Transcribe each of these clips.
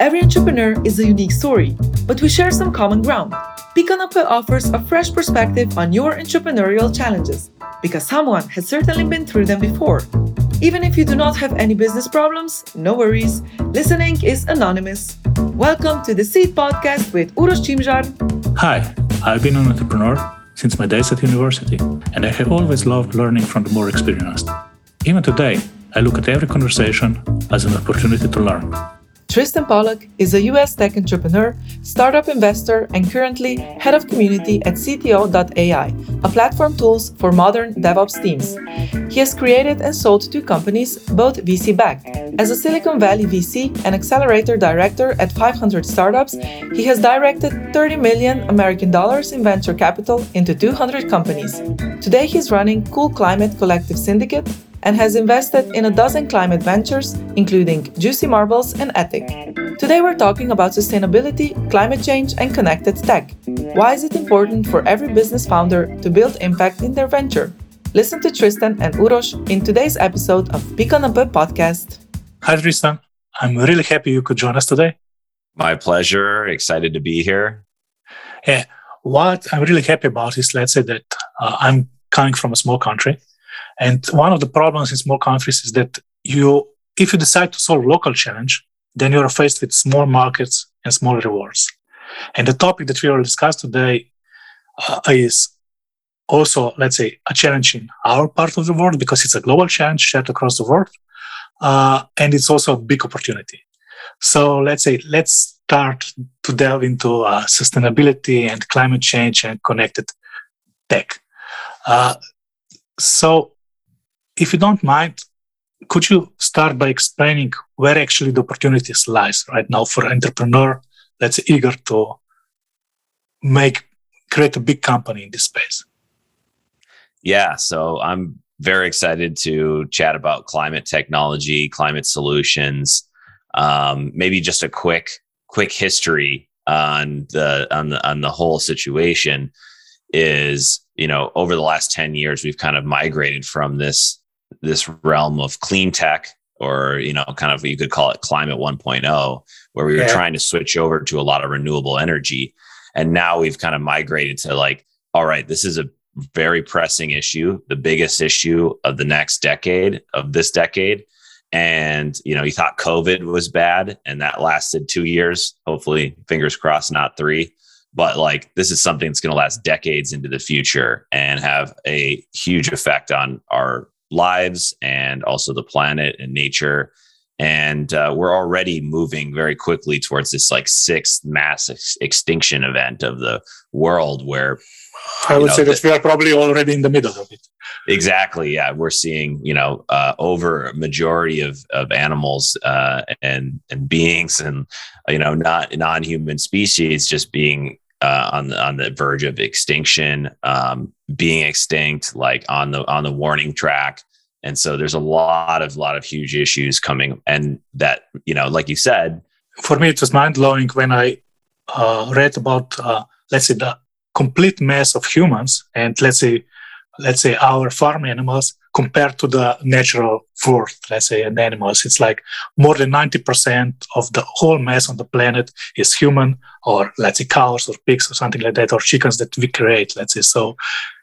Every entrepreneur is a unique story, but we share some common ground. Picanape offers a fresh perspective on your entrepreneurial challenges because someone has certainly been through them before. Even if you do not have any business problems, no worries. Listening is anonymous. Welcome to the Seed Podcast with Uros Cimzsar. Hi, I've been an entrepreneur since my days at university, and I have always loved learning from the more experienced. Even today, I look at every conversation as an opportunity to learn. Tristan Pollock is a US tech entrepreneur, startup investor, and currently head of community at CTO.ai, a platform tools for modern DevOps teams. He has created and sold two companies, both VC backed. As a Silicon Valley VC and accelerator director at 500 startups, he has directed 30 million American dollars in venture capital into 200 companies. Today he's running Cool Climate Collective Syndicate, and has invested in a dozen climate ventures, including Juicy Marbles and Ethic. Today we're talking about sustainability, climate change, and connected tech. Why is it important for every business founder to build impact in their venture? Listen to Tristan and Uros in today's episode of Picanape podcast. Hi, Tristan. I'm really happy you could join us today. My pleasure. Excited to be here. Yeah. What I'm really happy about is, let's say that uh, I'm coming from a small country and one of the problems in small countries is that you, if you decide to solve local challenge, then you're faced with small markets and small rewards. And the topic that we will discuss today uh, is also, let's say, a challenge in our part of the world because it's a global challenge shared across the world. Uh, and it's also a big opportunity. So let's say, let's start to delve into uh, sustainability and climate change and connected tech. Uh, so if you don't mind, could you start by explaining where actually the opportunities lies right now for an entrepreneur that's eager to make create a big company in this space? Yeah, so I'm very excited to chat about climate technology, climate solutions. Um, maybe just a quick quick history on the on the on the whole situation is you know over the last 10 years we've kind of migrated from this this realm of clean tech or you know kind of you could call it climate 1.0 where we were yeah. trying to switch over to a lot of renewable energy. And now we've kind of migrated to like all right this is a very pressing issue the biggest issue of the next decade of this decade. And you know you thought covid was bad and that lasted 2 years. Hopefully fingers crossed not 3 but like this is something that's going to last decades into the future and have a huge effect on our lives and also the planet and nature. And uh, we're already moving very quickly towards this like sixth mass ex- extinction event of the world where I would know, say that we are probably already in the middle of it. Exactly. Yeah, we're seeing you know uh, over majority of of animals uh, and and beings and you know not non human species just being uh, on the on the verge of extinction, um, being extinct, like on the on the warning track. And so there's a lot of lot of huge issues coming, and that you know, like you said, for me it was mind blowing when I uh, read about uh, let's say the complete mess of humans and let's say let's say our farm animals compared to the natural world, let's say, and animals. It's like more than 90% of the whole mass on the planet is human or let's say cows or pigs or something like that, or chickens that we create, let's say. So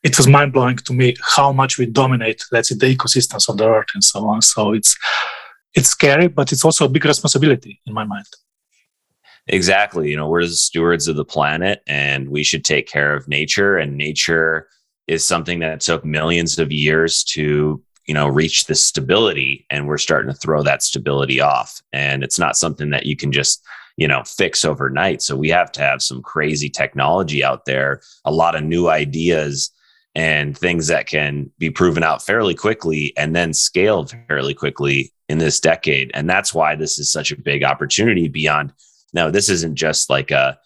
it was mind blowing to me how much we dominate, let's say, the ecosystems of the earth and so on. So it's, it's scary, but it's also a big responsibility in my mind. Exactly. You know, we're the stewards of the planet and we should take care of nature and nature is something that took millions of years to you know reach this stability and we're starting to throw that stability off. And it's not something that you can just you know fix overnight. So we have to have some crazy technology out there a lot of new ideas and things that can be proven out fairly quickly and then scaled fairly quickly in this decade. And that's why this is such a big opportunity beyond now this isn't just like a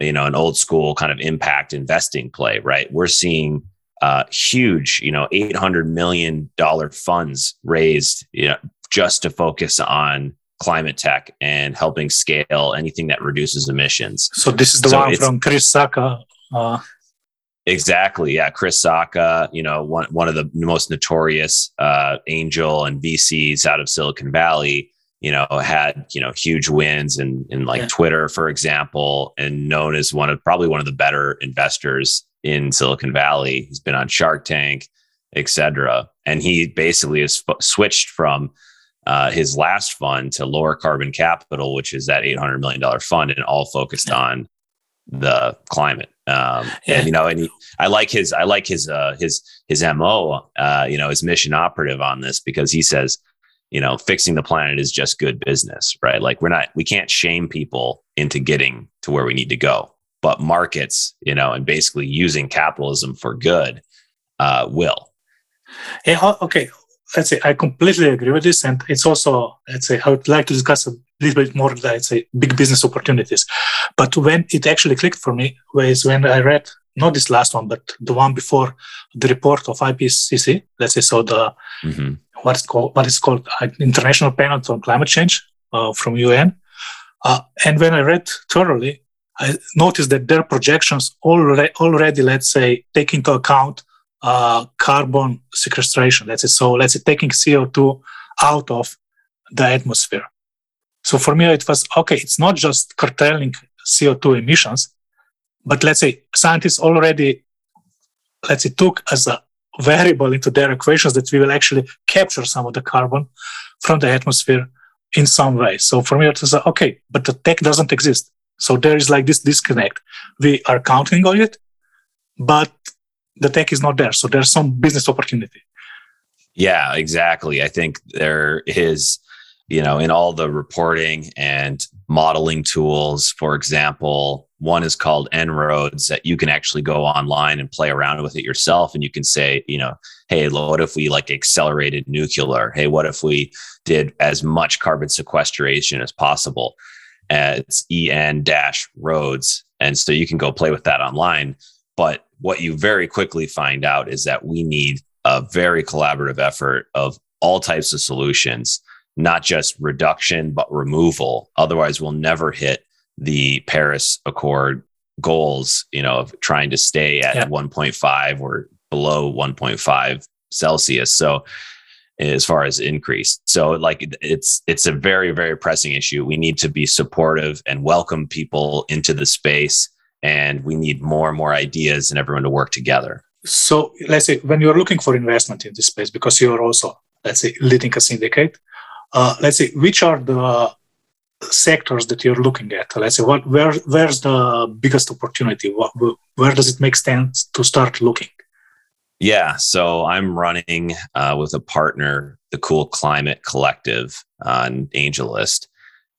you know an old school kind of impact investing play right? We're seeing uh, huge, you know, eight hundred million dollar funds raised, you know, just to focus on climate tech and helping scale anything that reduces emissions. So this is the so one from Chris Sacca. Uh... Exactly. Yeah. Chris Sacca, you know, one, one of the most notorious uh, angel and VCs out of Silicon Valley. you know, had, you know, huge wins in, in like yeah. Twitter, for example, and known as one of probably one of the better investors in Silicon Valley. He's been on Shark Tank, etc. And he basically has switched from uh, his last fund to Lowercarbon Capital, which is that $800 million fund and all focused on the climate. Um, yeah. and, you know, and he, I like his, I like his, uh, his, his MO, uh, you know, his mission operative on this because he says, you know, fixing the planet is just good business, right? Like we're not, we can't shame people into getting to where we need to go, but markets, you know, and basically using capitalism for good, uh, will. Yeah. Okay let's say I completely agree with this, and it's also let's say I would like to discuss a little bit more let's say big business opportunities. But when it actually clicked for me was when I read not this last one, but the one before the report of IPCC. Let's say so the mm-hmm. what is called what is called International Panel on Climate Change uh, from UN. Uh, and when I read thoroughly, I noticed that their projections already, already let's say, take into account uh, carbon sequestration. Let's say so. Let's say taking CO2 out of the atmosphere. So for me, it was okay. It's not just curtailing CO2 emissions, but let's say scientists already, let's say, took as a variable into their equations that we will actually capture some of the carbon from the atmosphere in some way. So for me, it was okay, but the tech doesn't exist. So there is like this disconnect. We are counting on it, but the tech is not there. So there's some business opportunity. Yeah, exactly. I think there is, you know, in all the reporting and modeling tools, for example, one is called En-ROADS that you can actually go online and play around with it yourself. And you can say, you know, hey, what if we like accelerated nuclear? Hey, what if we did as much carbon sequestration as possible? It's en dash roads. And so you can go play with that online. But what you very quickly find out is that we need a very collaborative effort of all types of solutions, not just reduction, but removal. Otherwise, we'll never hit the Paris Accord goals, you know, of trying to stay at yeah. 1.5 or below 1.5 Celsius. So, as far as increase. So like it's it's a very very pressing issue. We need to be supportive and welcome people into the space and we need more and more ideas and everyone to work together. So let's say when you're looking for investment in this space, because you're also let's say leading a syndicate, uh, let's say which are the sectors that you're looking at? Let's say what where where's the biggest opportunity? What, where does it make sense to start looking? Yeah, so I'm running uh, with a partner, the Cool Climate Collective on AngelList,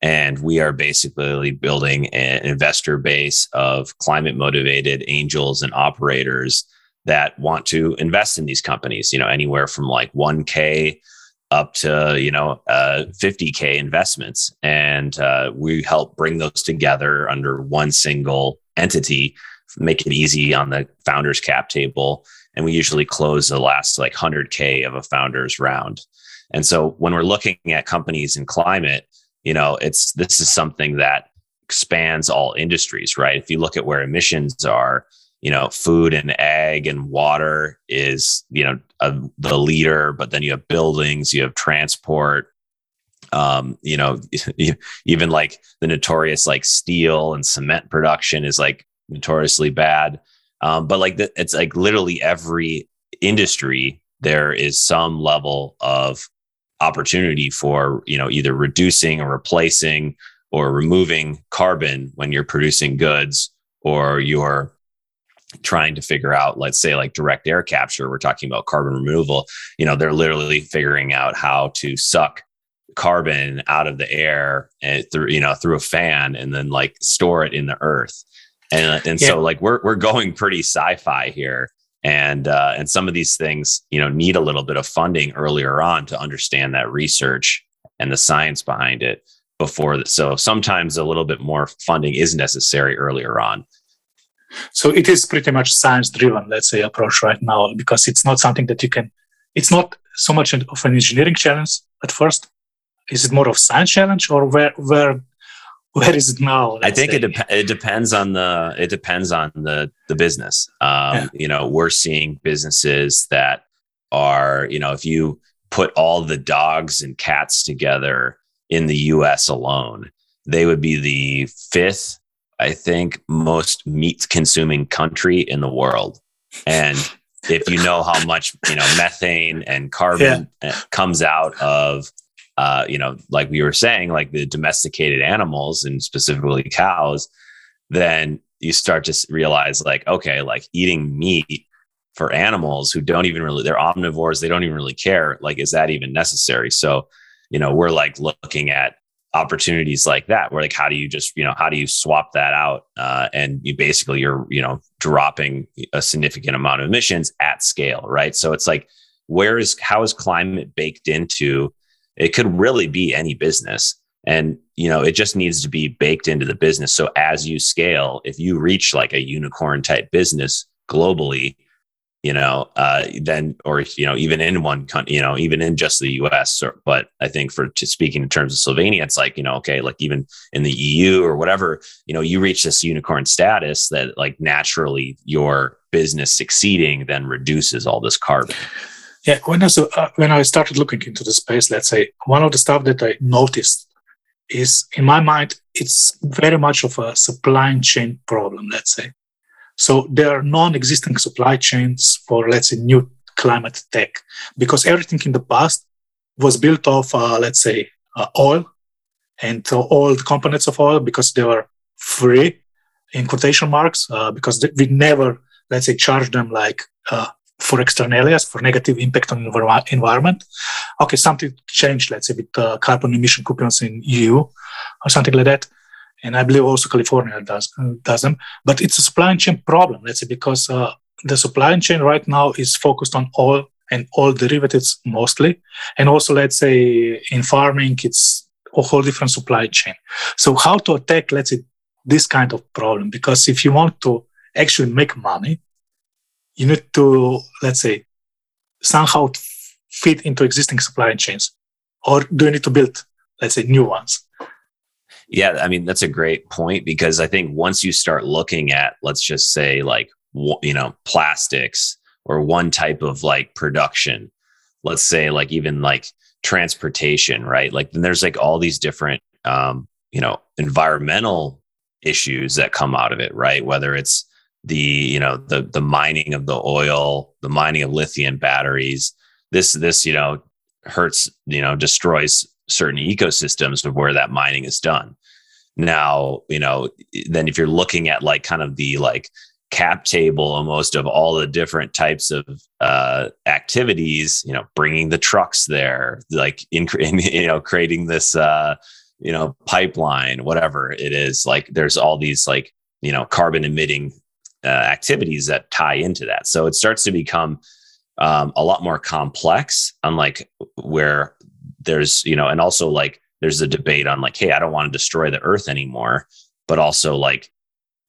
and we are basically building an investor base of climate motivated angels and operators that want to invest in these companies, you know, anywhere from like 1K up to, you know, uh, 50K investments. And uh, we help bring those together under one single entity, make it easy on the founders cap table. And we usually close the last like 100K of a founders round. And so when we're looking at companies in climate, you know it's this is something that spans all industries right if you look at where emissions are you know food and ag and water is you know a, the leader but then you have buildings you have transport um you know even like the notorious like steel and cement production is like notoriously bad um but like the, it's like literally every industry there is some level of opportunity for you know either reducing or replacing or removing carbon when you're producing goods or you're trying to figure out let's say like direct air capture we're talking about carbon removal you know they're literally figuring out how to suck carbon out of the air and through you know through a fan and then like store it in the earth and and yeah. so like we're we're going pretty sci-fi here. And uh, and some of these things you know need a little bit of funding earlier on to understand that research and the science behind it before that so sometimes a little bit more funding is necessary earlier on. So it is pretty much science driven let's say approach right now because it's not something that you can it's not so much of an engineering challenge at first. Is it more of science challenge or where where where is it now? I think it, de- it depends on the it depends on the the business. Um, yeah. You know, we're seeing businesses that are you know if you put all the dogs and cats together in the US alone, they would be the fifth, I think, most meat consuming country in the world. And if you know how much, you know, methane and carbon yeah. Uh, comes out of, uh, you know, like we were saying, like the domesticated animals and specifically cows, then you start to realize like, okay, like eating meat for animals who don't even really, they're omnivores, they don't even really care. Like, is that even necessary? So, you know, we're like looking at opportunities like that where like how do you just you know how do you swap that out uh, and you basically you're you know dropping a significant amount of emissions at scale right so it's like where is how is climate baked into it could really be any business and you know it just needs to be baked into the business so as you scale if you reach like a unicorn type business globally you know, uh, then or you know, even in one country, you know, even in just the U.S. Or, but I think for speaking in terms of Slovenia, it's like you know, okay, like even in the EU or whatever, you know, you reach this unicorn status that like naturally your business succeeding then reduces all this carbon. Yeah, when I uh, when I started looking into the space, let's say one of the stuff that I noticed is in my mind it's very much of a supply chain problem. Let's say so there are non-existing supply chains for, let's say, new climate tech, because everything in the past was built off, uh, let's say, uh, oil and all the components of oil because they were free in quotation marks, uh, because we never, let's say, charge them like uh, for externalities, for negative impact on environment. Okay, something changed, let's say, with uh, carbon emission coupons in EU or something like that and I believe also California does does them. But it's a supply chain problem, let's say, because uh, the supply chain right now is focused on oil and oil derivatives mostly, and also let's say in farming it's a whole different supply chain. So how to attack, let's say, this kind of problem? Because if you want to actually make money, you need to let's say somehow fit into existing supply chains, or do you need to build, let's say, new ones? Yeah, I mean that's a great point because I think once you start looking at let's just say like you know plastics or one type of like production, let's say like even like transportation, right? Like then there's like all these different um, you know environmental issues that come out of it, right? Whether it's the you know the the mining of the oil, the mining of lithium batteries, this this you know hurts you know destroys certain ecosystems of where that mining is done. Now, you know, then if you're looking at like kind of the like cap table almost of all the different types of uh, activities, you know, bringing the trucks there, like in, in you know, creating this, uh, you know, pipeline, whatever it is, like there's all these like, you know, carbon emitting uh, activities that tie into that. So it starts to become um, a lot more complex, unlike where there's you know and also like there's a debate on like hey i don't want to destroy the earth anymore but also like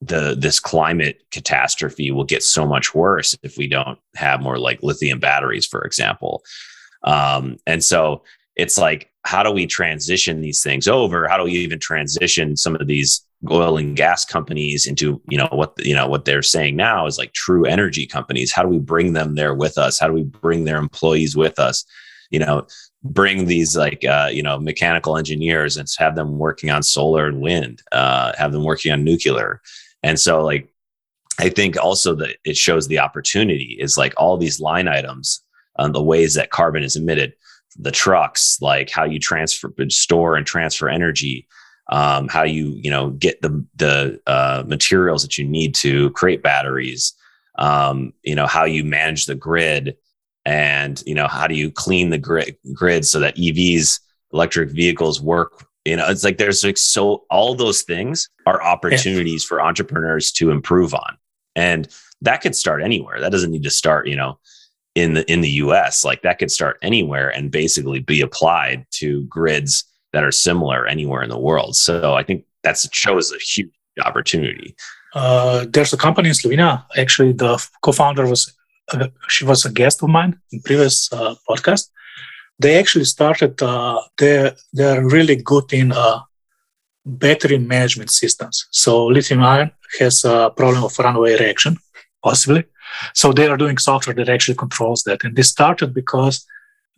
the this climate catastrophe will get so much worse if we don't have more like lithium batteries for example um, and so it's like how do we transition these things over how do we even transition some of these oil and gas companies into you know what you know what they're saying now is like true energy companies. How do we bring them there with us? How do we bring their employees with us? You know bring these like uh, you know mechanical engineers and have them working on solar and wind uh, have them working on nuclear. And so like i think also that it shows the opportunity is like all these line items on the ways that carbon is emitted the trucks like how you transfer store and transfer energy um, how you you know get the the uh, materials that you need to create batteries um, you know how you manage the grid and you know how do you clean the grid, grid so that evs electric vehicles work you know it's like there's like so all those things are opportunities yeah. for entrepreneurs to improve on and that could start anywhere that doesn't need to start you know in the in the us like that could start anywhere and basically be applied to grids that are similar anywhere in the world so i think that's shows a huge opportunity uh, there's a company in Slovenia. Actually, the co-founder was she was a guest of mine in previous uh, podcast. They actually started. Uh, they they're really good in uh, battery management systems. So lithium ion has a problem of runaway reaction, possibly. So they are doing software that actually controls that. And they started because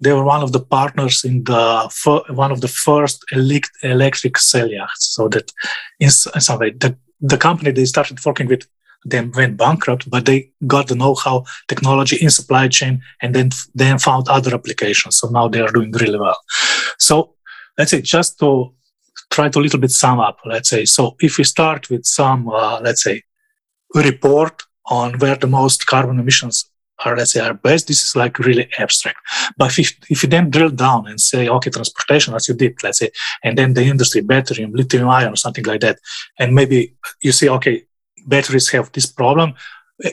they were one of the partners in the fir- one of the first elect- electric cell yachts. So that in, in some way, the, the company they started working with then went bankrupt, but they got the know-how, technology in supply chain, and then then found other applications. So now they are doing really well. So let's say just to try to a little bit sum up. Let's say so if we start with some uh, let's say report on where the most carbon emissions let's say are best this is like really abstract. But if, if you then drill down and say okay transportation as you did let's say and then the industry battery lithium ion or something like that and maybe you say okay batteries have this problem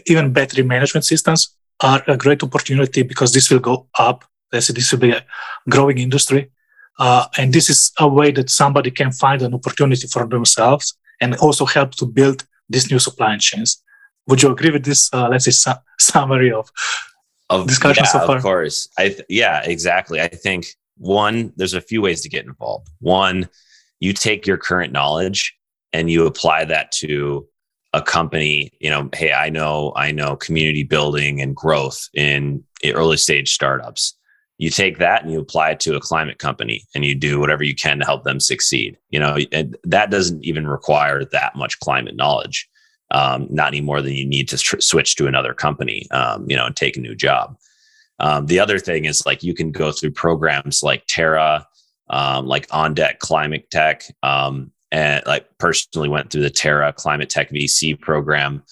even battery management systems are a great opportunity because this will go up let's say this will be a growing industry. Uh, and this is a way that somebody can find an opportunity for themselves and also help to build these new supply chains would you agree with this uh, let's say su- summary of of discussion yeah, so far Of course. I th- yeah, exactly. I think one, there's a few ways to get involved. One, you take your current knowledge and you apply that to a company, you know, hey, I know, I know community building and growth in early stage startups. You take that and you apply it to a climate company and you do whatever you can to help them succeed. You know, and that doesn't even require that much climate knowledge um, not any more than you need to tr- switch to another company, um, you know, and take a new job. Um, the other thing is like you can go through programs like Terra, um, like On Deck Climate Tech, um, and like personally went through the Terra Climate Tech VC program.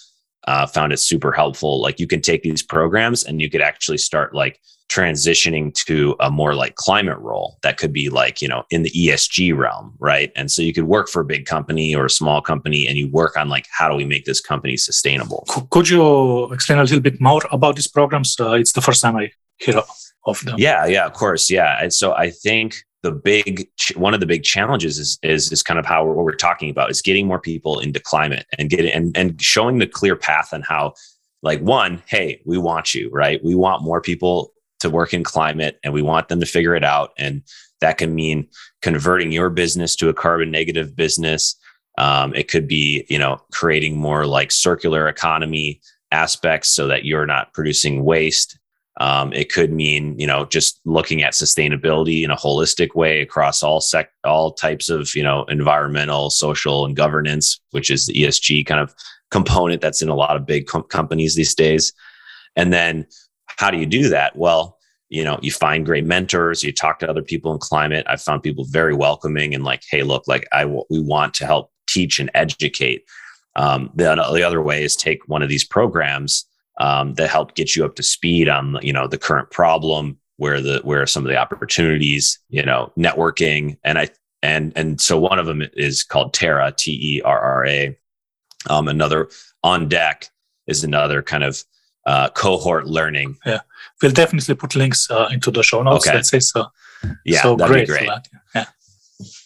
Uh, found it super helpful. Like you can take these programs and you could actually start like transitioning to a more like climate role that could be like you know in the esg realm right? And so you could work for a big company or a small company and you work on like how do we make this company sustainable? Could you explain a little bit more about these programs? Uh, it's the first time i hear of them. Yeah yeah of course yeah. And so i think the big one of the big challenges is is, is kind of how we're, what we're talking about is getting more people into climate and getting and, and showing the clear path on how like one hey we want you right? We want more people to work in climate and we want them to figure it out. And that can mean converting your business to a carbon negative business. Um, it could be, you know, creating more like circular economy aspects so that you're not producing waste. Um, it could mean, you know, just looking at sustainability in a holistic way across all sec, all types of, you know, environmental, social, and governance, which is the ESG kind of component that's in a lot of big com- companies these days. And then how do you do that? Well, you know, you find great mentors, you talk to other people in climate. I've found people very welcoming and like, hey, look, like I w- we want to help teach and educate. Um, the, the other way is take one of these programs um, that help get you up to speed on you know the current problem, where the where some of the opportunities, you know, networking, and I and and so one of them is called Terra, T E R R A. Um, another on deck is another kind of uh, cohort learning. Yeah, we'll definitely put links uh, into the show notes. Okay. Let's say so. Yeah, so that'd great, be great. Yeah.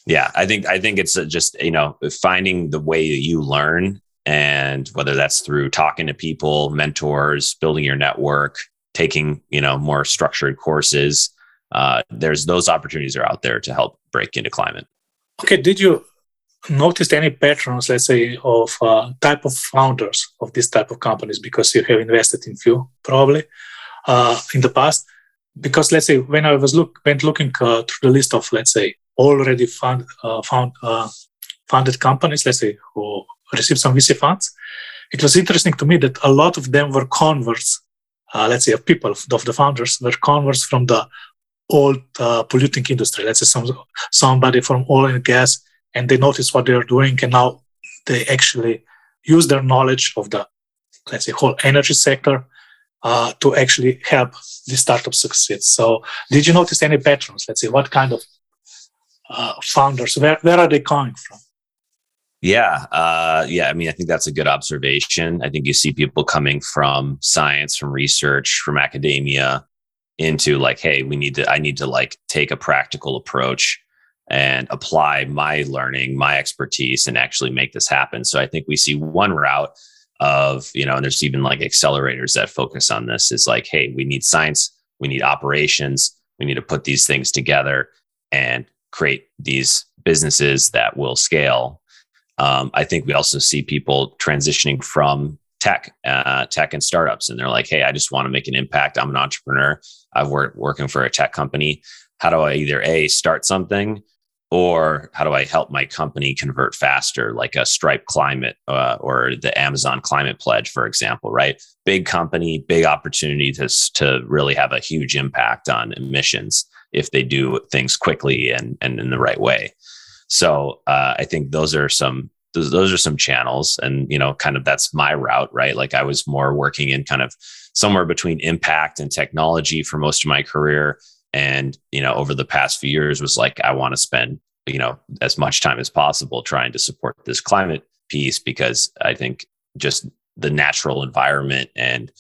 Yeah, I think I think it's uh, just you know finding the way that you learn, and whether that's through talking to people, mentors, building your network, taking you know more structured courses. Uh, there's those opportunities are out there to help break into climate. Okay, did you noticed any patterns, let's say, of uh, type of founders of this type of companies because you have invested in few probably uh, in the past? Because let's say when I was look went looking uh, through the list of let's say already fund, uh, found uh, funded companies, let's say who received some VC funds, it was interesting to me that a lot of them were converts. Uh, let's say of people of the founders were converts from the old polluting industry. Let's say some somebody from oil and gas and they notice what they're doing and now they actually use their knowledge of the let's say whole energy sector uh, to actually help the startup succeed. So did you notice any patterns? Let's say what kind of uh, founders where, where are they coming from? Yeah uh, yeah i mean i think that's a good observation. I think you see people coming from science from research from academia into like hey we need to i need to like take a practical approach and apply my learning, my expertise, and actually make this happen. So I think we see one route of, you know, and there's even like accelerators that focus on this is like, hey, we need science, we need operations, we need to put these things together and create these businesses that will scale. Um, I think we also see people transitioning from tech, uh, tech and startups, and they're like, "Hey, I just want to make an impact. I'm an entrepreneur. I've worked working for a tech company. How do I either a start something or how do I help my company convert faster, like a Stripe Climate uh, or the Amazon Climate Pledge, for example, right? Big company, big opportunity to, to really have a huge impact on emissions if they do things quickly and, and in the right way. So uh, I think those are some those, those are some channels, and you know, kind of that's my route, right? Like I was more working in kind of somewhere between impact and technology for most of my career and you know over the past few years was like i want to spend you know as much time as possible trying to support this climate piece because i think just the natural environment and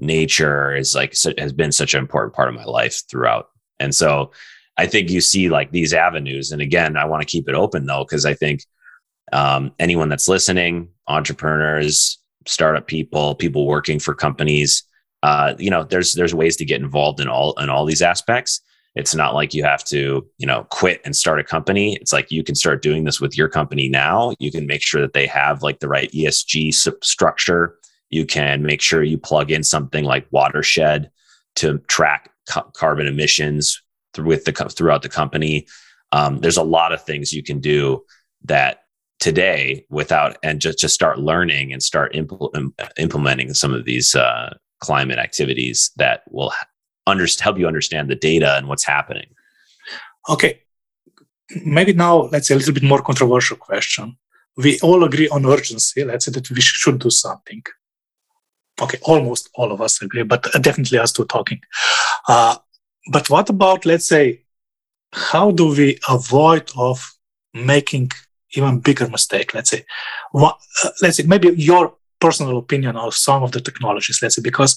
nature is like has been such an important part of my life throughout. And so i think you see like these avenues. And again i want to keep it open though because i think um, anyone that's listening entrepreneurs startup people people working for companies uh, you know, there's there's ways to get involved in all in all these aspects. It's not like you have to, you know, quit and start a company. It's like you can start doing this with your company now. You can make sure that they have like the right ESG structure. You can make sure you plug in something like Watershed to track ca- carbon emissions with the throughout the company. Um, there's a lot of things you can do that today without and just just start learning and start impl- implementing some of these uh, climate activities that will under, help you understand the data and what's happening. Okay. Maybe now let's say a little bit more controversial question. We all agree on urgency. Let's say that we should do something. Okay, almost all of us agree, but definitely us two talking. Uh, but what about, let's say, how do we avoid of making even bigger mistake? Let's say, what, uh, let's say maybe your personal opinion of some of the technologies, let's say, because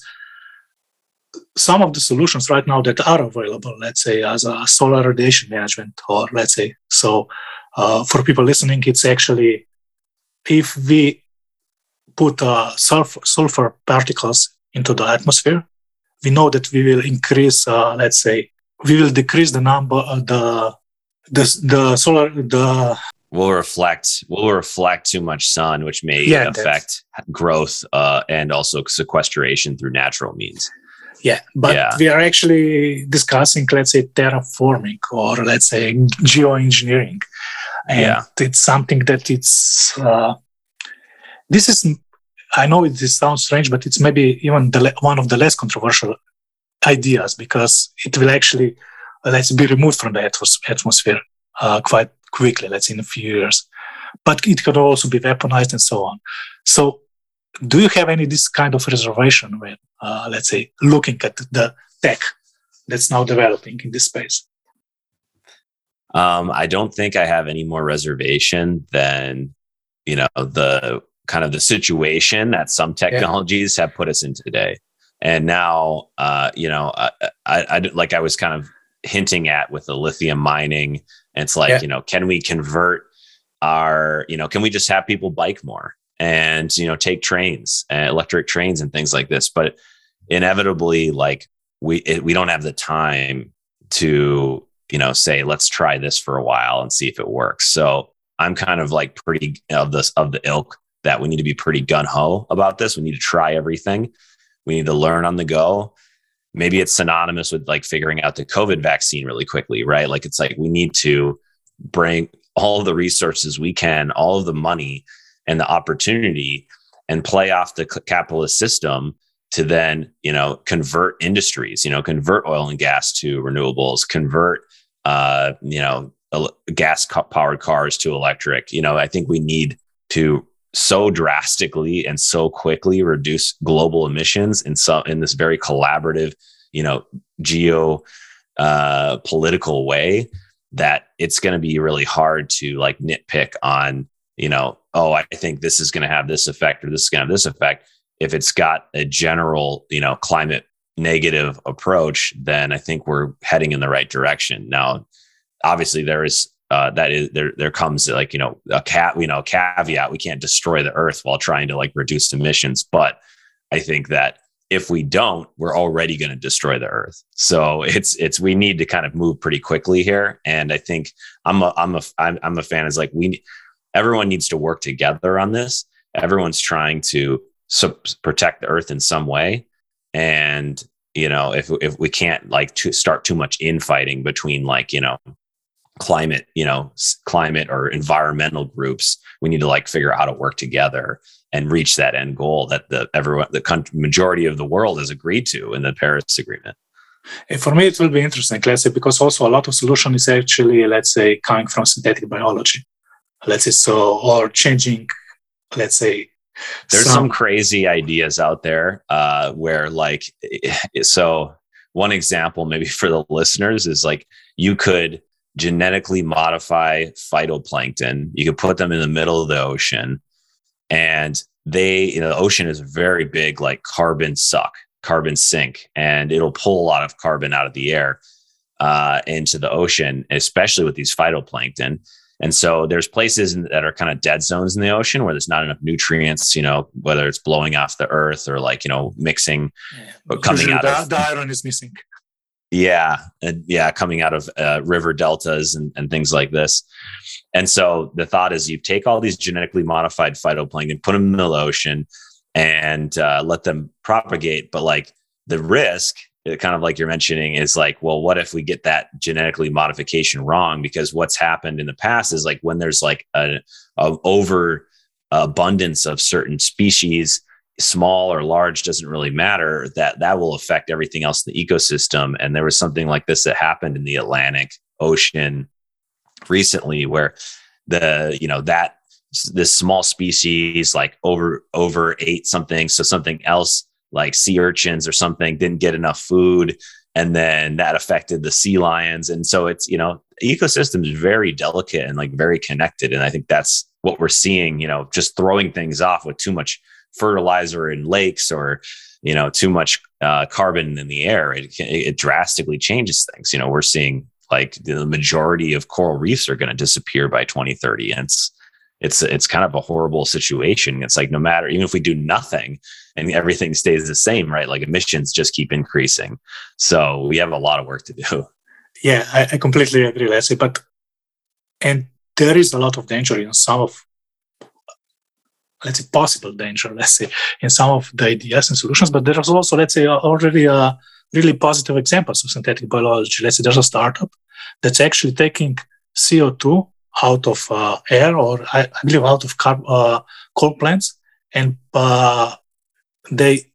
some of the solutions right now that are available, let's say, as a solar radiation management, or let's say, so uh, for people listening, it's actually if we put uh, sulfur, sulfur particles into the atmosphere, we know that we will increase, uh, let's say, we will decrease the number, of the the the solar the will reflect will reflect too much sun, which may yeah, affect growth uh, and also sequestration through natural means. Yeah, but yeah. we are actually discussing, let's say, terraforming or let's say geoengineering, and yeah. it's something that it's. Uh, this is, I know it sounds strange, but it's maybe even the, one of the less controversial ideas because it will actually, let's be removed from the atmosphere uh, quite quickly, let's say in a few years. But it could also be weaponized and so on. So, do you have any this kind of reservation when, uh, let's say, looking at the tech that's now developing in this space? Um, I don't think I have any more reservation than you know the kind of the situation that some technologies yeah. have put us in today. And now, uh, you know, I, I, I, like I was kind of hinting at with the lithium mining and it's like, yeah. you know, can we convert our, you know, can we just have people bike more and, you know, take trains, uh, electric trains and things like this? But inevitably, like we, it, we don't have the time to, you know, say, let's try this for a while and see if it works. So I'm kind of like pretty of this, of the ilk that we need to be pretty gun ho about this. We need to try everything. We need to learn on the go maybe it's synonymous with like figuring out the COVID vaccine really quickly, right? Like it's like we need to bring all the resources we can, all of the money and the opportunity and play off the capitalist system to then, you know, convert industries, you know, convert oil and gas to renewables, convert, uh, you know, gas powered cars to electric. You know, I think we need to so drastically and so quickly reduce global emissions in some in this very collaborative, you know, geo uh, political way that it's going to be really hard to like nitpick on, you know, oh, I think this is going to have this effect or this is going to have this effect. If it's got a general, you know, climate negative approach, then I think we're heading in the right direction. Now, obviously, there is uh, that is there there comes like you know a cat you know caveat we can't destroy the earth while trying to like reduce emissions. But i think that if we don't we're already going to destroy the earth. So it's it's we need to kind of move pretty quickly here. And i think i'm a i'm a i'm, I'm a fan is like we everyone needs to work together on this. Everyone's trying to protect the earth in some way. And you know, if if we can't like to start too much infighting between like you know climate you know climate or environmental groups we need to like figure out how to work together and reach that end goal that the everyone the country, majority of the world has agreed to in the paris agreement. And for me it will be interesting let's say because also a lot of solution is actually let's say coming from synthetic biology. Let's say so or changing let's say there's some, some crazy ideas out there uh, where like so one example maybe for the listeners is like you could genetically modify phytoplankton. You could put them in the middle of the ocean, and they, you know, the ocean is very big, like carbon suck, carbon sink, and it'll pull a lot of carbon out of the air uh, into the ocean, especially with these phytoplankton. And so there's places that are kind of dead zones in the ocean where there's not enough nutrients, you know, whether it's blowing off the earth or like, you know, mixing yeah. coming Usually out the, of the iron is missing. Yeah, and yeah, coming out of uh, river deltas and, and things like this. And so the thought is you take all these genetically modified phytoplankton, put them in the ocean, and uh, let them propagate. But like the risk, uh, kind of like you're mentioning, is like, well, what if we get that genetically modification wrong? Because what's happened in the past is like when there's like a, a over abundance of certain species small or large doesn't really matter that that will affect everything else in the ecosystem. And there was something like this that happened in the atlantic ocean recently where the you know that this small species like over over ate something. So something else like sea urchins or something didn't get enough food. And then that affected the sea lions. And so it's you know ecosystem is very delicate and like very connected. And i think that's what we're seeing you know just throwing things off with too much fertilizer in lakes or you know too much uh, carbon in the air it, it drastically changes things. You know we're seeing like the majority of coral reefs are going to disappear by 2030 and it's it's it's kind of a horrible situation. It's like no matter even if we do nothing and everything stays the same right like emissions just keep increasing. So we have a lot of work to do. Yeah i, I completely agree leslie but and there is a lot of danger in some of let's say possible danger let's say in some of the ideas and solutions but there's also let's say already uh, really positive examples of synthetic biology. Let's say there's a startup that's actually taking co2 out of uh, air or I, I, believe out of car, uh, coal plants and uh, they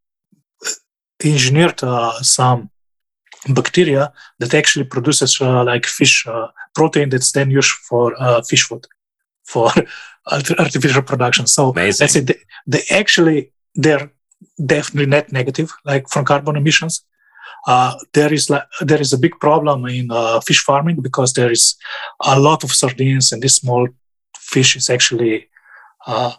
engineered uh, some bacteria that actually produces uh, like fish protein that's then used for fish food for artificial production. So Amazing. let's say they, they, actually they're definitely net negative, like from carbon emissions. Uh, there is like, there is a big problem in uh, fish farming because there is a lot of sardines and this small fish is actually uh,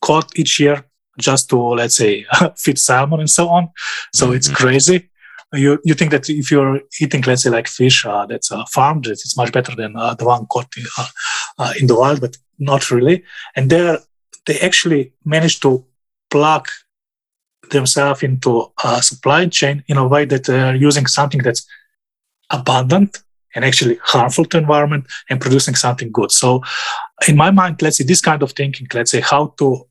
caught each year just to let's say feed salmon and so on. So mm-hmm. it's crazy you you think that if you're eating let's say like fish uh, that's uh, farmed it's much better than uh, the one caught in, uh, in, the wild but not really. And there they actually managed to plug themselves into a supply chain in a way that they're using something that's abundant and actually harmful to environment and producing something good. So in my mind let's say this kind of thinking let's say how to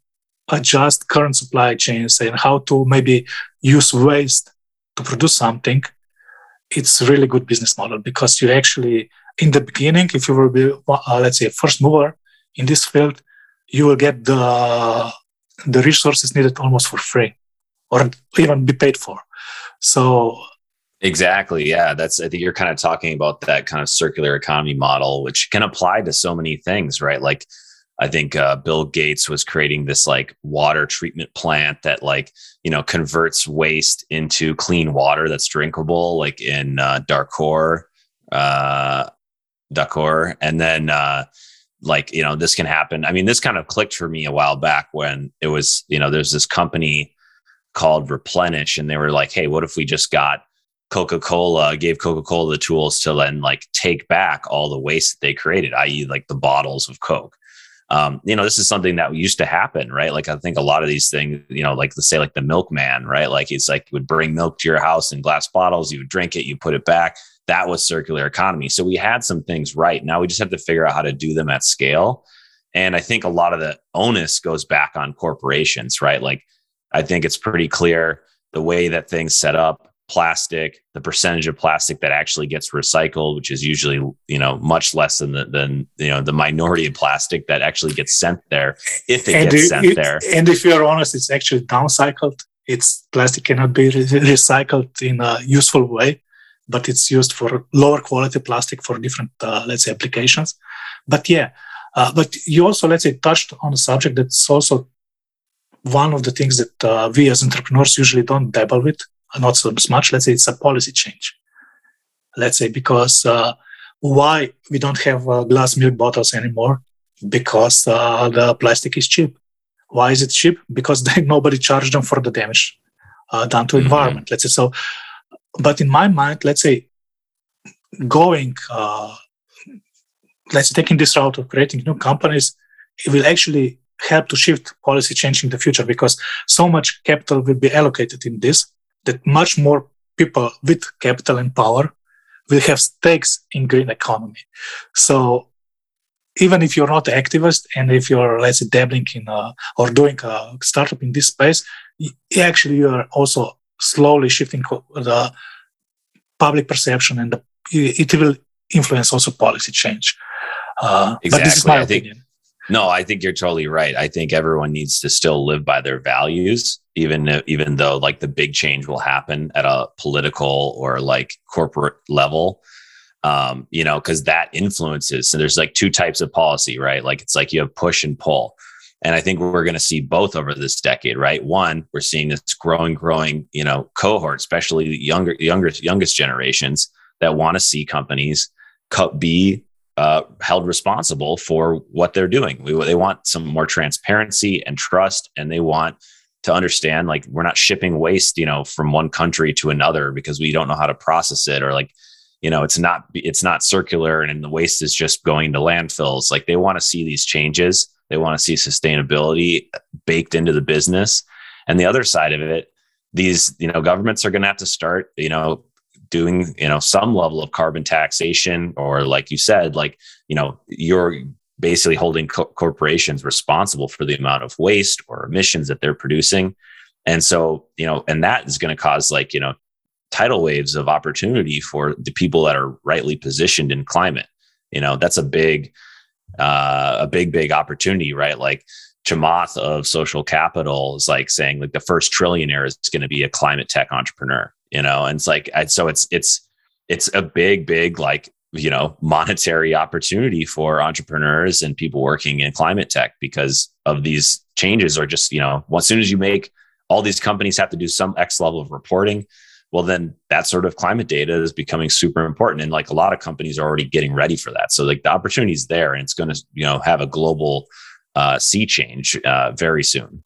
adjust current supply chains and how to maybe use waste to produce something, it's really good business model because you actually, in the beginning, if you will be, uh, let's say, first mover in this field, you will get the the resources needed almost for free, or even be paid for. So Exactly. Yeah. That's, I think you're kind of talking about that kind of circular economy model, which can apply to so many things, right? Like I think uh, Bill Gates was creating this like water treatment plant that like you know converts waste into clean water that's drinkable, like in uh, Dakar, uh, Dakar, and then uh, like you know this can happen. I mean, this kind of clicked for me a while back when it was you know there's this company called Replenish, and they were like, hey, what if we just got Coca Cola gave Coca Cola the tools to then like take back all the waste that they created, i.e., like the bottles of Coke um, you know, this is something that used to happen, right? Like I think a lot of these things, you know, like let's say like the milkman, right? Like it's like would bring milk to your house in glass bottles, you would drink it, you put it back. That was circular economy. So we had some things right. Now we just have to figure out how to do them at scale. And I think a lot of the onus goes back on corporations, right? Like I think it's pretty clear the way that things set up plastic, the percentage of plastic that actually gets recycled, which is usually you know much less than the than you know the minority of plastic that actually gets sent there if it and gets it, sent it, there. And if you're honest, it's actually downcycled. It's plastic cannot be re- recycled in a useful way, but it's used for lower quality plastic for different uh, let's say applications. But yeah, uh, but you also let's say touched on a subject that's also one of the things that uh, we as entrepreneurs usually don't dabble with not so much. Let's say it's a policy change. Let's say because uh, why we don't have uh, glass milk bottles anymore? Because uh, the plastic is cheap. Why is it cheap? Because they, nobody charged them for the damage uh, done to mm-hmm. environment. Let's say so. But in my mind, let's say going, uh, let's taking this route of creating new companies, it will actually help to shift policy change in the future because so much capital will be allocated in this that much more people with capital and power will have stakes in green economy. So even if you're not an activist and if you're let's say dabbling in a, or doing a startup in this space, actually you are also slowly shifting the public perception and the, it will influence also policy change. Uh, exactly. But this is my I opinion. Think, no, I think you're totally right. I think everyone needs to still live by their values, even even though like the big change will happen at a political or like corporate level. Um, you know, because that influences. So there's like two types of policy, right? Like it's like you have push and pull. And I think we're going to see both over this decade, right? One, we're seeing this growing, growing, you know, cohort, especially younger, younger, youngest generations that want to see companies be uh, held responsible for what they're doing. We, they want some more transparency and trust, and they want to understand like we're not shipping waste, you know, from one country to another because we don't know how to process it, or like, you know, it's not it's not circular, and the waste is just going to landfills. Like they want to see these changes. They want to see sustainability baked into the business. And the other side of it, these you know governments are going to have to start you know doing you know some level of carbon taxation or like you said like you know you're basically holding co- corporations responsible for the amount of waste or emissions that they're producing and so you know and that is going to cause like you know tidal waves of opportunity for the people that are rightly positioned in climate you know that's a big uh, a big big opportunity right? Like Chamath of social capital is like saying like the first trillionaire is going to be a climate tech entrepreneur you know? And it's like so it's it's it's a big big like you know monetary opportunity for entrepreneurs and people working in climate tech because of these changes are just you know as soon as you make all these companies have to do some x level of reporting well then that sort of climate data is becoming super important. And like a lot of companies are already getting ready for that. So like the opportunity is there and it's going to you know have a global uh, sea change uh, very soon.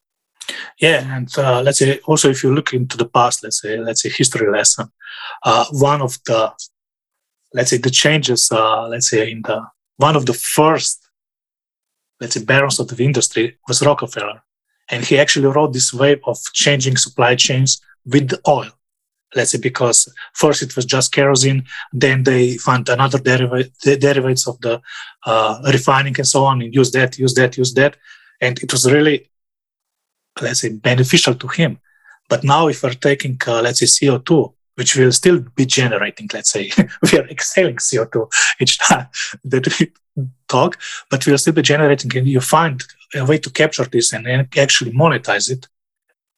Yeah, and uh, let's say also if you look into the past, let's say let's say history lesson, uh, one of the let's say the changes, uh, let's say in the one of the first let's say barons of the industry was Rockefeller, and he actually wrote this wave of changing supply chains with oil. Let's say because first it was just kerosene, then they found another the derivatives of the uh, refining and so on, and use that, use that, use that, and it was really let's say, beneficial to him. But now, if we're taking, uh, let's say, CO2, which will still be generating, let's say, we are exhaling CO2 each time that we talk, but we'll still be generating, and you find a way to capture this and actually monetize it.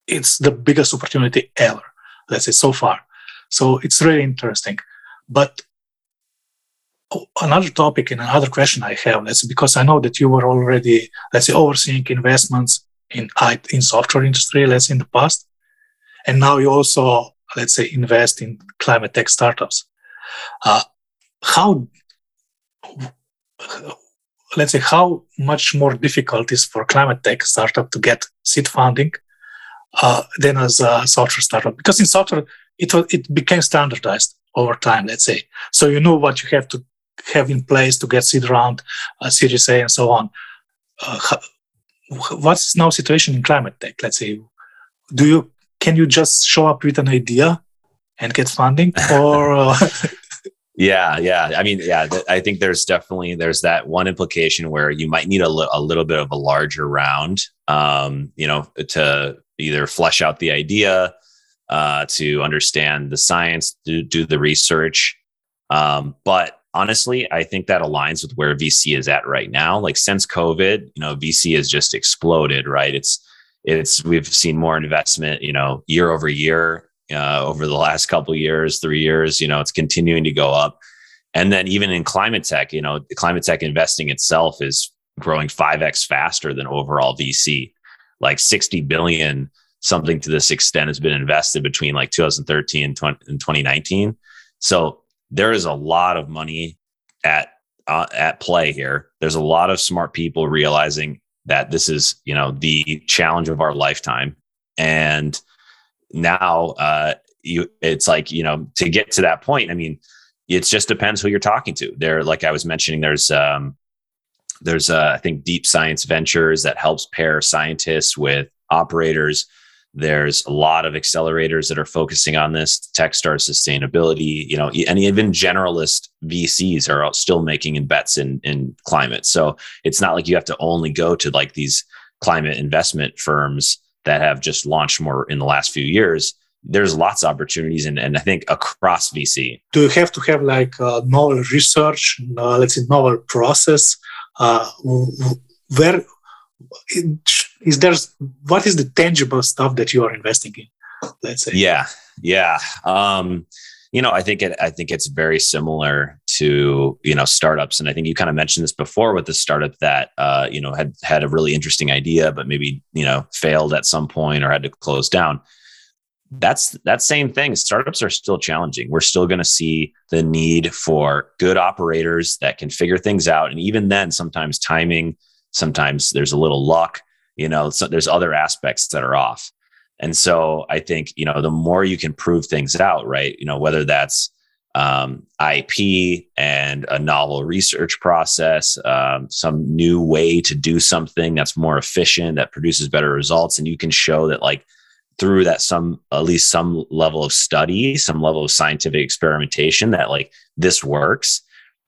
It's the biggest opportunity ever, let's say, so far. So it's really interesting. But another topic and another question I have, let's because I know that you were already, let's say, overseeing investments in in software industry, let's say in the past, and now you also let's say invest in climate tech startups. Uh, how let's say how much more difficult is for climate tech startup to get seed funding uh, than as a software startup because in software it it became standardized over time let's say so you know what you have to have in place to get seed round uh, series a and so on uh, what's now situation in climate tech? Let's say, do you can you just show up with an idea and get funding, or? Uh... yeah, yeah. I mean, yeah. Th- I think there's definitely there's that one implication where you might need a, li- a little bit of a larger round, um, you know, to either flesh out the idea, uh, to understand the science, do, do the research. Um, but honestly, I think that aligns with where VC is at right now. Like since COVID, you know, VC has just exploded, right? It's it's we've seen more investment, you know, year over year, uh, over the last couple years, three years. You know, it's continuing to go up. And then even in climate tech, you know, climate tech investing itself is growing 5x faster than overall VC. Like 60 billion, something to this extent has been invested between like 2013 and 2019. So there is a lot of money at uh, at play here. There's a lot of smart people realizing that this is, you know, the challenge of our lifetime. And now uh you it's like, you know, to get to that point, I mean, it just depends who you're talking to. There, like I was mentioning, there's um there's uh, I think Deep Science Ventures that helps pair scientists with operators. There's a lot of accelerators that are focusing on this, Techstars sustainability, you know, and even generalist VCs are still making bets in in climate. So it's not like you have to only go to like these climate investment firms that have just launched more in the last few years. There's lots of opportunities, and, and I think across VC. Do you have to have like uh, novel research, uh, let's say novel process? Uh, where is there what is the tangible stuff that you are investing in let's say? Yeah yeah. Um you know i think it i think it's very similar to you know startups. And i think you kind of mentioned this before with the startup that uh you know had had a really interesting idea but maybe you know failed at some point or had to close down that's that same thing. Startups are still challenging. We're still going to see the need for good operators that can figure things out. And even then sometimes timing sometimes there's a little luck you know so there's other aspects that are off. And so i think you know the more you can prove things out right you know whether that's um, ip and a novel research process um, some new way to do something that's more efficient that produces better results and you can show that like through that some at least some level of study some level of scientific experimentation that like this works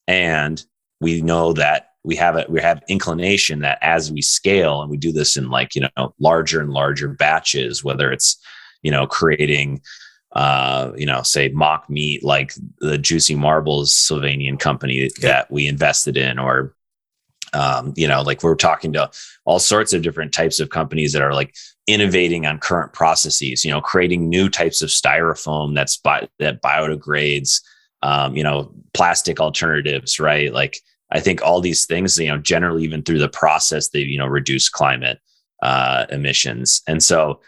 and we know that we have it we have inclination that as we scale and we do this in like you know larger and larger batches whether it's you know creating uh you know say mock meat like the juicy marbles Slovenian company yeah. that we invested in or um you know like we're talking to all sorts of different types of companies that are like innovating on current processes you know creating new types of styrofoam that's bi- that biodegrades um you know plastic alternatives right like I think all these things, you know, generally even through the process, they you know reduce climate uh, emissions, and so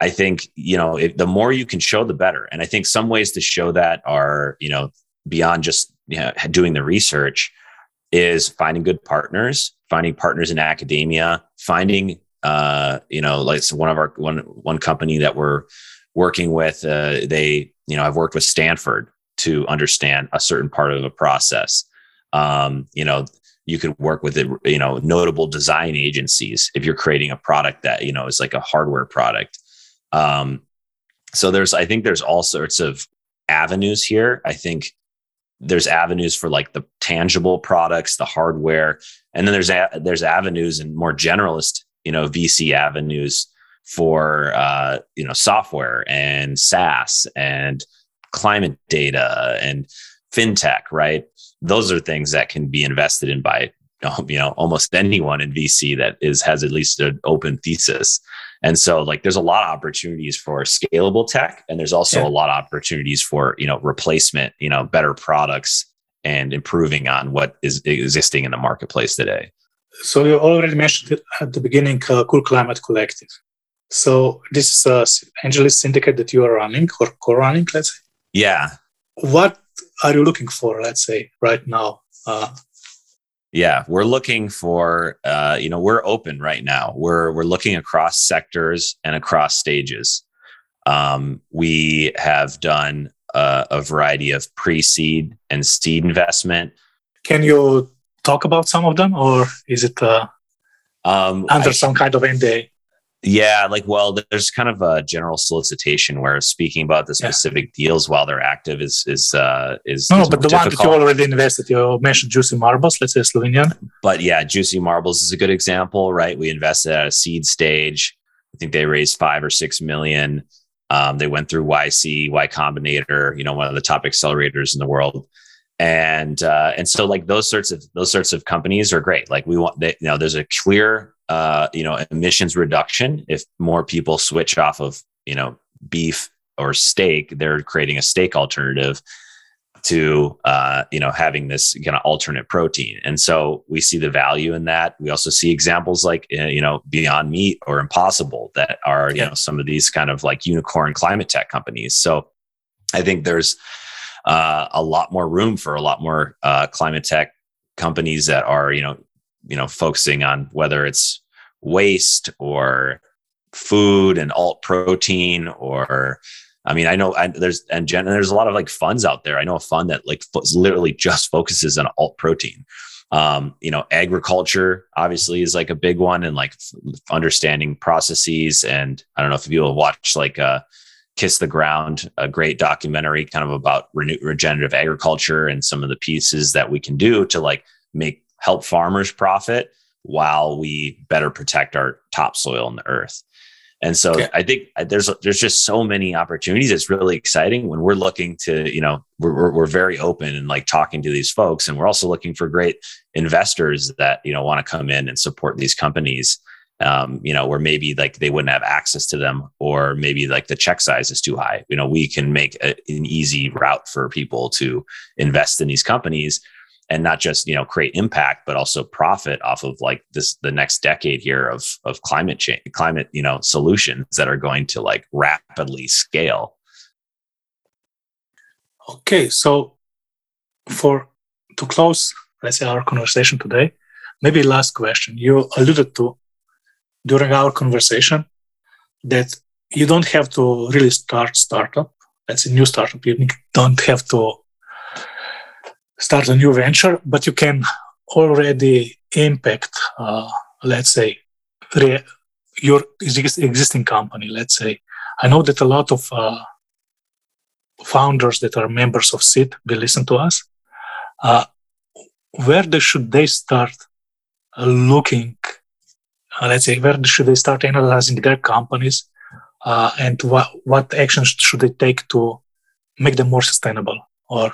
I think you know the more you can show, the better. And I think some ways to show that are you know beyond just you know, doing the research is finding good partners, finding partners in academia, finding uh, you know like so one of our one one company that we're working with, uh, they you know I've worked with Stanford to understand a certain part of a process um, you know, you could work with it, you know, notable design agencies if you're creating a product that, you know, is like a hardware product. Um, so there's, I think there's all sorts of avenues here. I think there's avenues for like the tangible products, the hardware, and then there's a, there's avenues and more generalist, you know, VC avenues for uh, you know software and SaaS and climate data and fintech, right? those are things that can be invested in by you know almost anyone in VC that is has at least an open thesis. And so like there's a lot of opportunities for scalable tech and there's also yeah. a lot of opportunities for, you know, replacement, you know, better products and improving on what is existing in the marketplace today. So you already mentioned at the beginning uh, Cool Climate Collective. So this is a AngelList syndicate that you are running or co-running, let's say. Yeah. What are you looking for, let's say, right now? Uh, yeah, we're looking for, uh, you know, we're open right now. We're we're looking across sectors and across stages. Um, we have done a, a variety of pre-seed and seed investment. Can you talk about some of them, or is it uh, um, under I, some kind of NDA? Yeah, like well, there's kind of a general solicitation where speaking about the specific yeah. deals while they're active is is uh is no, is but the difficult. one that you already invested, you mentioned Juicy Marbles, let's say Slovenian. But yeah, Juicy Marbles is a good example, right? We invested at a seed stage. I think they raised five or six million. Um, they went through YC, Y Combinator, you know, one of the top accelerators in the world. And uh, and so like those sorts of those sorts of companies are great. Like we want, they, you know, there's a clear uh, you know emissions reduction if more people switch off of you know beef or steak. They're creating a steak alternative to uh, you know having this kind of alternate protein and so we see the value in that we also see examples like uh, you know beyond meat or impossible that are you know some of these kind of like unicorn climate tech companies so i think there's uh, a lot more room for a lot more uh, climate tech companies that are you know you know focusing on whether it's waste or food and alt protein or I mean, I know I, there's and, Jen, and there's a lot of like funds out there. I know a fund that like f- literally just focuses on alt protein. Um, you know, agriculture obviously is like a big one, and like f- understanding processes. And I don't know if you will watch like uh, "Kiss the Ground," a great documentary kind of about re- regenerative agriculture and some of the pieces that we can do to like make help farmers profit while we better protect our topsoil and the earth. And so I think uh, there's there's just so many opportunities. It's really exciting when we're looking to, you know, we're, we're very open and like talking to these folks. And we're also looking for great investors that, you know, want to come in and support these companies. Um, you know, where maybe like they wouldn't have access to them, or maybe like the check size is too high. You know, we can make a, an easy route for people to invest in these companies and not just you know create impact but also profit off of like this the next decade here of of climate change climate you know solutions that are going to like rapidly scale okay so for to close let's say our conversation today maybe last question you alluded to during our conversation that you don't have to really start startup that's a new startup you don't have to start a new venture, but you can already impact, uh, let's say, re- your existing company. Let's say, I know that a lot of uh, founders that are members of CEED will listen to us. Uh, where they, should they start looking? Uh, let's say, where should they start analyzing their companies, uh, and what what actions should they take to make them more sustainable or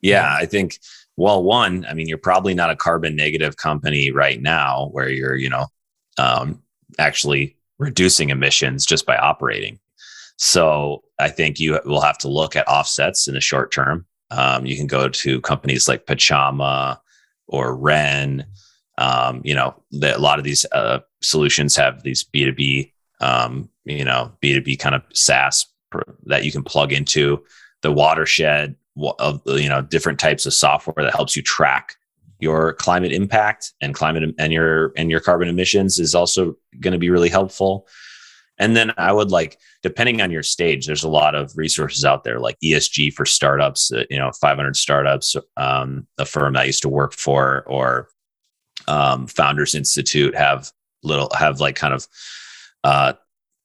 yeah, I think well, one, I mean, you're probably not a carbon negative company right now where you're, you know, um, actually reducing emissions just by operating. So I think you will have to look at offsets in the short term. Um, you can go to companies like Pachama or Wren. Um, you know, the, a lot of these uh, solutions have these B2B, um, you know, B2B kind of SaaS pr- that you can plug into. The watershed of you know different types of software that helps you track your climate impact and climate and your and your carbon emissions is also going to be really helpful. And then i would like depending on your stage there's a lot of resources out there like esg for startups uh, you know 500 startups um, a firm i used to work for or um, founders institute have little have like kind of uh,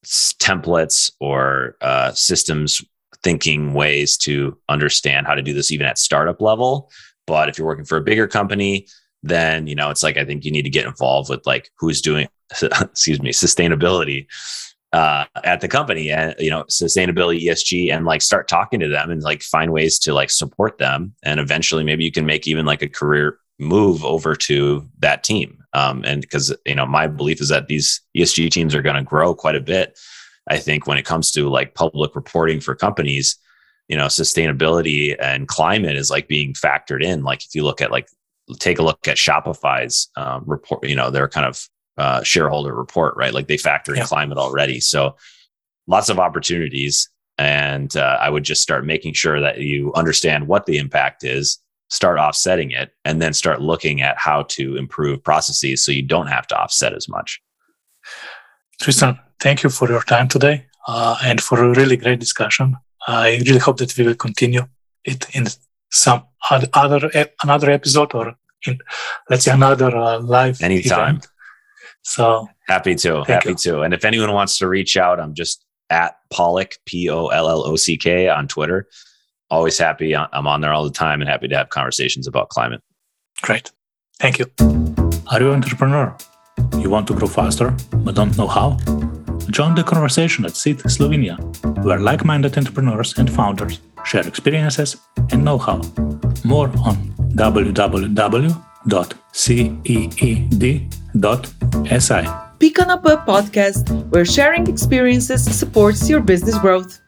templates or uh, systems thinking ways to understand how to do this even at startup level. But if you're working for a bigger company, then you know it's like I think you need to get involved with like who's doing excuse me sustainability uh, at the company and you know sustainability ESG and like start talking to them and like find ways to like support them and eventually maybe you can make even like a career move over to that team um, and because you know my belief is that these ESG teams are going to grow quite a bit I think when it comes to like public reporting for companies, you know, sustainability and climate is like being factored in. Like if you look at like, take a look at Shopify's um, report, you know, their kind of uh, shareholder report, right? Like they factor in yeah. climate already. So lots of opportunities. And uh, I would just start making sure that you understand what the impact is, start offsetting it, and then start looking at how to improve processes so you don't have to offset as much. Tristan, thank you for your time today uh, and for a really great discussion. I really hope that we will continue it in some other another episode or in let's say another uh, live anytime. Event. So happy to, happy you. to. And if anyone wants to reach out, I'm just at Pollock P O L L O C K on Twitter always happy. I'm on there all the time and happy to have conversations about climate. Great. Thank you. Are you an entrepreneur? You want to grow faster, but don't know how? Join the conversation at CEED Slovenia, where like minded entrepreneurs and founders share experiences and know how. More on www.ceed.si. Pick on a podcast, where sharing experiences supports your business growth.